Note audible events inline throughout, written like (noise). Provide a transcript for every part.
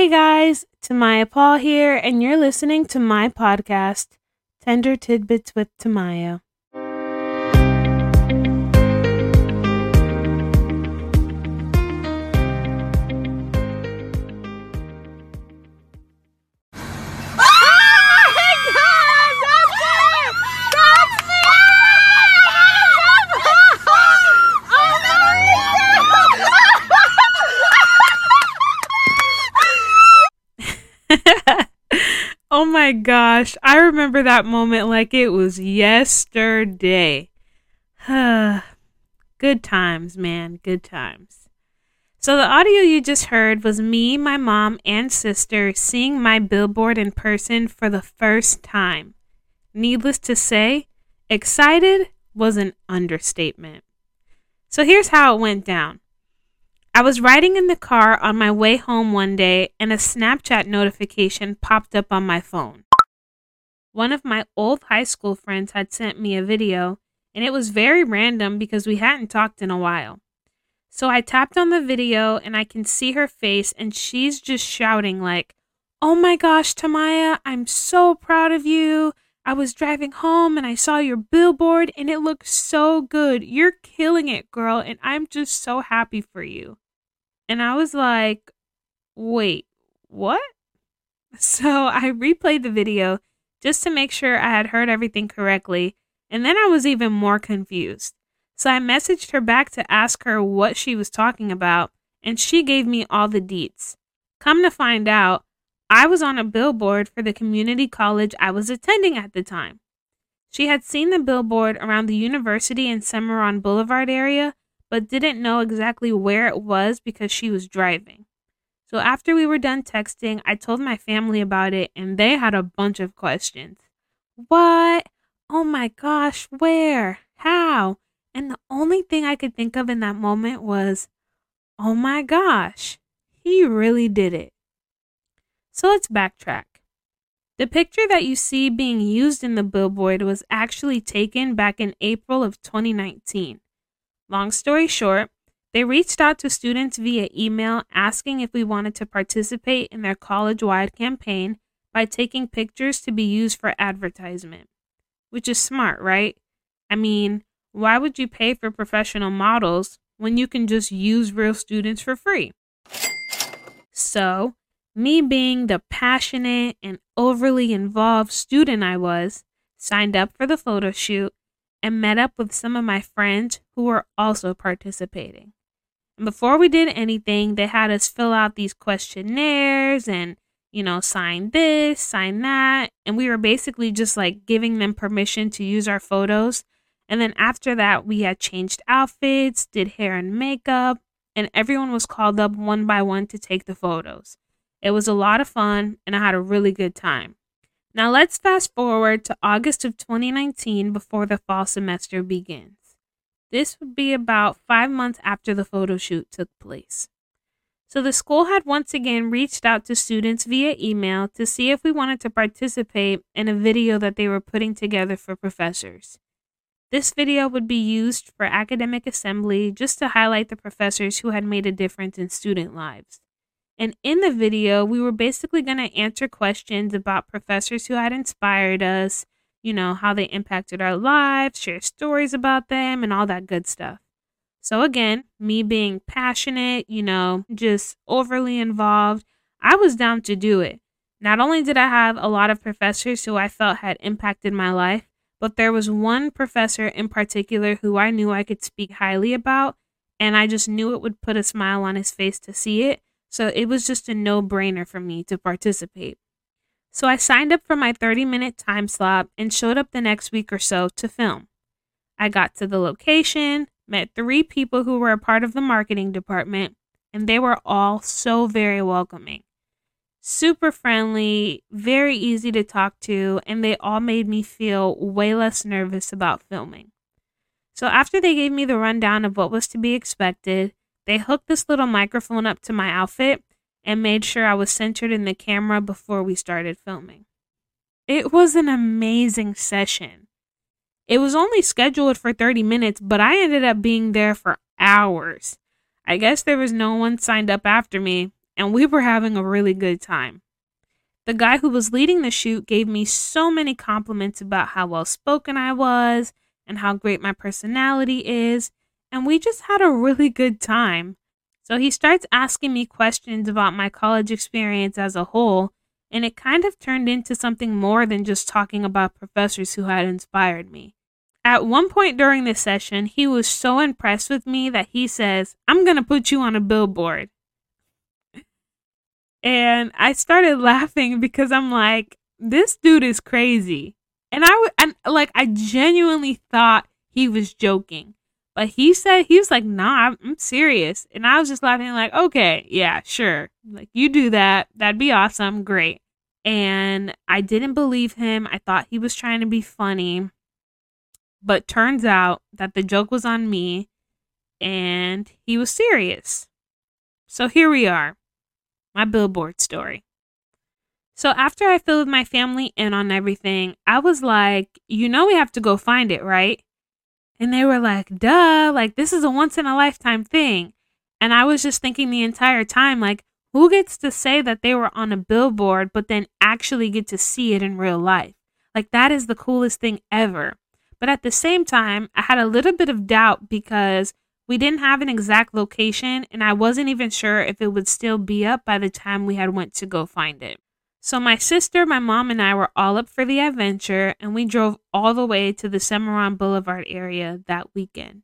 Hey guys, Tamaya Paul here, and you're listening to my podcast, Tender Tidbits with Tamaya. My gosh, I remember that moment like it was yesterday. (sighs) good times, man, good times. So, the audio you just heard was me, my mom, and sister seeing my billboard in person for the first time. Needless to say, excited was an understatement. So, here's how it went down. I was riding in the car on my way home one day and a Snapchat notification popped up on my phone. One of my old high school friends had sent me a video, and it was very random because we hadn't talked in a while. So I tapped on the video and I can see her face, and she's just shouting, like, Oh my gosh, Tamaya, I'm so proud of you. I was driving home and I saw your billboard and it looked so good. You're killing it, girl, and I'm just so happy for you. And I was like, wait, what? (laughs) So I replayed the video just to make sure I had heard everything correctly, and then I was even more confused. So I messaged her back to ask her what she was talking about, and she gave me all the deets. Come to find out, I was on a billboard for the community college I was attending at the time. She had seen the billboard around the university in Cimarron Boulevard area, but didn't know exactly where it was because she was driving. So after we were done texting, I told my family about it and they had a bunch of questions. What? Oh my gosh, where? How? And the only thing I could think of in that moment was, oh my gosh, he really did it. So let's backtrack. The picture that you see being used in the billboard was actually taken back in April of 2019. Long story short, they reached out to students via email asking if we wanted to participate in their college wide campaign by taking pictures to be used for advertisement. Which is smart, right? I mean, why would you pay for professional models when you can just use real students for free? So, me being the passionate and overly involved student I was, signed up for the photo shoot and met up with some of my friends who were also participating. And before we did anything, they had us fill out these questionnaires and, you know, sign this, sign that. And we were basically just like giving them permission to use our photos. And then after that, we had changed outfits, did hair and makeup, and everyone was called up one by one to take the photos. It was a lot of fun, and I had a really good time. Now let's fast forward to August of 2019 before the fall semester begins. This would be about five months after the photo shoot took place. So the school had once again reached out to students via email to see if we wanted to participate in a video that they were putting together for professors. This video would be used for academic assembly just to highlight the professors who had made a difference in student lives. And in the video, we were basically going to answer questions about professors who had inspired us, you know, how they impacted our lives, share stories about them, and all that good stuff. So, again, me being passionate, you know, just overly involved, I was down to do it. Not only did I have a lot of professors who I felt had impacted my life, but there was one professor in particular who I knew I could speak highly about, and I just knew it would put a smile on his face to see it. So it was just a no brainer for me to participate. So I signed up for my 30 minute time slot and showed up the next week or so to film. I got to the location, met three people who were a part of the marketing department, and they were all so very welcoming. Super friendly, very easy to talk to, and they all made me feel way less nervous about filming. So, after they gave me the rundown of what was to be expected, they hooked this little microphone up to my outfit and made sure I was centered in the camera before we started filming. It was an amazing session. It was only scheduled for 30 minutes, but I ended up being there for hours. I guess there was no one signed up after me, and we were having a really good time. The guy who was leading the shoot gave me so many compliments about how well spoken I was and how great my personality is, and we just had a really good time. So he starts asking me questions about my college experience as a whole, and it kind of turned into something more than just talking about professors who had inspired me. At one point during this session, he was so impressed with me that he says, I'm going to put you on a billboard. And I started laughing because I'm like, this dude is crazy. And I and like I genuinely thought he was joking. But he said he was like, "Nah, I'm, serious." And I was just laughing like, "Okay, yeah, sure. Like you do that. That'd be awesome. Great." And I didn't believe him. I thought he was trying to be funny. But turns out that the joke was on me and he was serious. So here we are. My billboard story. So after I filled my family in on everything, I was like, you know, we have to go find it, right? And they were like, duh, like this is a once in a lifetime thing. And I was just thinking the entire time, like, who gets to say that they were on a billboard, but then actually get to see it in real life? Like, that is the coolest thing ever. But at the same time, I had a little bit of doubt because we didn't have an exact location and I wasn't even sure if it would still be up by the time we had went to go find it. So my sister, my mom, and I were all up for the adventure, and we drove all the way to the Cimarron Boulevard area that weekend.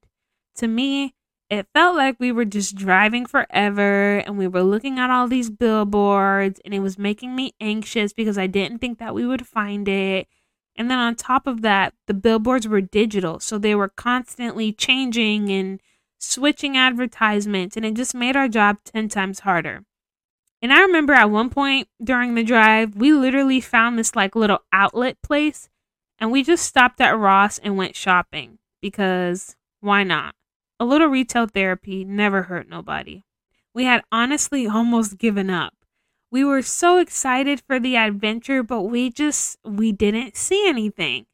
To me, it felt like we were just driving forever and we were looking at all these billboards, and it was making me anxious because I didn't think that we would find it. And then on top of that, the billboards were digital, so they were constantly changing and switching advertisements, and it just made our job 10 times harder. And I remember at one point during the drive, we literally found this like little outlet place and we just stopped at Ross and went shopping because why not? A little retail therapy never hurt nobody. We had honestly almost given up. We were so excited for the adventure, but we just we didn't see anything.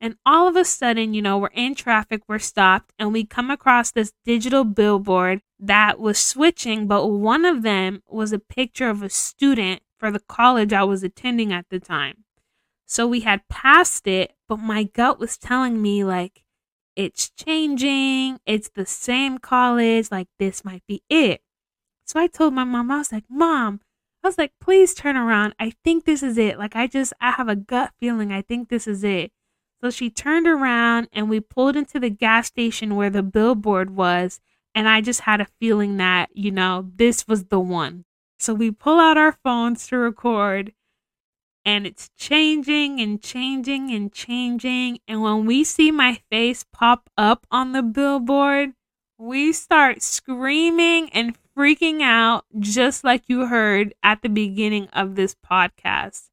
And all of a sudden, you know, we're in traffic, we're stopped, and we come across this digital billboard that was switching, but one of them was a picture of a student for the college I was attending at the time. So we had passed it, but my gut was telling me, like, it's changing, it's the same college, like, this might be it. So I told my mom, I was like, Mom, I was like, please turn around. I think this is it. Like, I just, I have a gut feeling. I think this is it. So she turned around and we pulled into the gas station where the billboard was. And I just had a feeling that, you know, this was the one. So we pull out our phones to record and it's changing and changing and changing. And when we see my face pop up on the billboard, we start screaming and freaking out, just like you heard at the beginning of this podcast.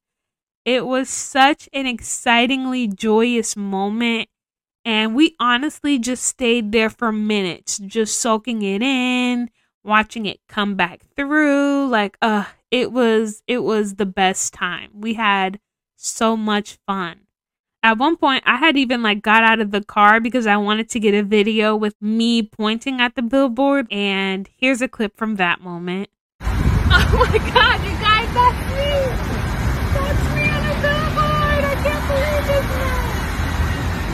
It was such an excitingly joyous moment. And we honestly just stayed there for minutes, just soaking it in, watching it come back through. Like, uh, it was it was the best time. We had so much fun. At one point, I had even like got out of the car because I wanted to get a video with me pointing at the billboard. And here's a clip from that moment. (laughs) Oh my god, you guys, that's me!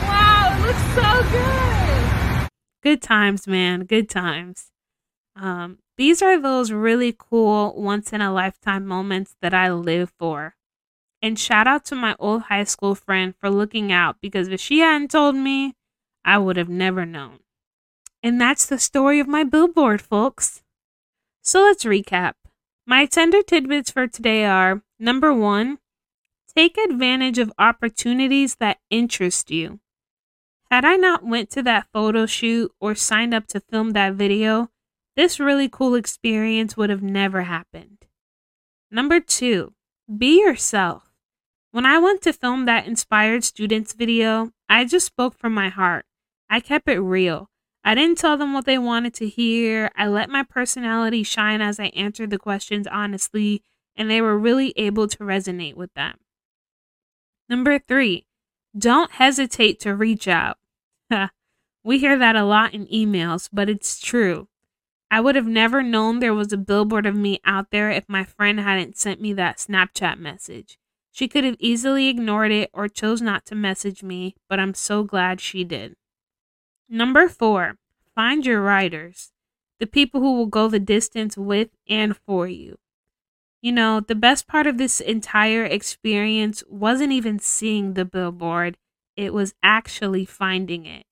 Wow, it looks so good. Good times, man. Good times. Um, these are those really cool once in a lifetime moments that I live for. And shout out to my old high school friend for looking out because if she hadn't told me, I would have never known. And that's the story of my billboard, folks. So let's recap. My tender tidbits for today are number one, Take advantage of opportunities that interest you. Had I not went to that photo shoot or signed up to film that video, this really cool experience would have never happened. Number 2, be yourself. When I went to film that inspired students video, I just spoke from my heart. I kept it real. I didn't tell them what they wanted to hear. I let my personality shine as I answered the questions honestly, and they were really able to resonate with them. Number three, don't hesitate to reach out. (laughs) we hear that a lot in emails, but it's true. I would have never known there was a billboard of me out there if my friend hadn't sent me that Snapchat message. She could have easily ignored it or chose not to message me, but I'm so glad she did. Number four, find your riders, the people who will go the distance with and for you. You know, the best part of this entire experience wasn't even seeing the billboard, it was actually finding it.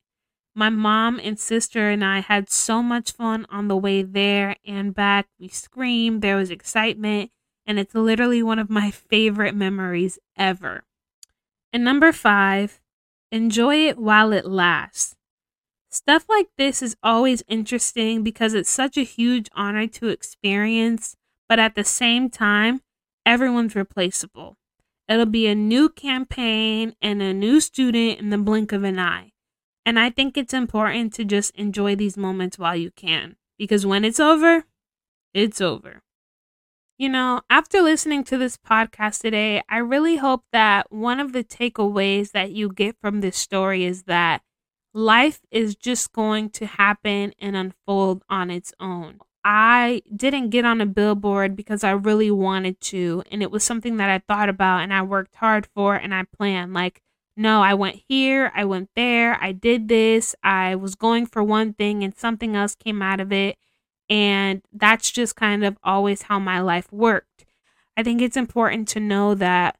My mom and sister and I had so much fun on the way there and back. We screamed, there was excitement, and it's literally one of my (laughs) favorite memories ever. And number five, enjoy it while it lasts. Stuff like this is always interesting because it's such a huge honor to experience, but at the same time, everyone's replaceable. It'll be a new campaign and a new student in the blink of an eye. And I think it's important to just enjoy these moments while you can because when it's over, it's over. You know, after listening to this podcast today, I really hope that one of the takeaways that you get from this story is that life is just going to happen and unfold on its own. I didn't get on a billboard because I really wanted to, and it was something that I thought about and I worked hard for and I planned. Like, no, I went here, I went there, I did this, I was going for one thing and something else came out of it. And that's just kind of always how my life worked. I think it's important to know that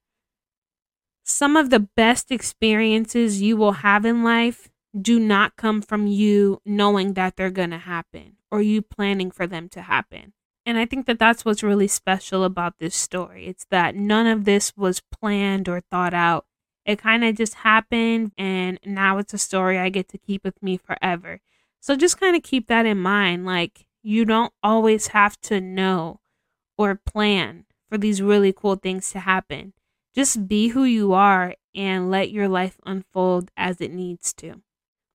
some of the best experiences you will have in life do not come from you knowing that they're going to happen or you planning for them to happen. And I think that that's what's really special about this story. It's that none of this was planned or thought out it kind of just happened, and now it's a story I get to keep with me forever. So just kind of keep that in mind. Like, you don't always have to know or plan for these really cool things to happen. Just be who you are and let your life unfold as it needs to.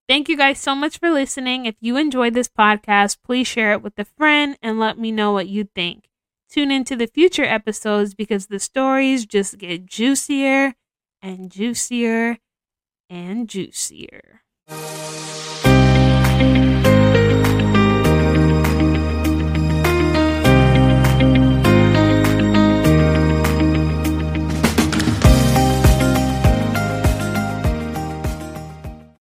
Thank you guys so much for listening. If you enjoyed this podcast, please share it with a friend and let me know what you think. Tune into the future episodes because the stories just get juicier and juicier and juicier.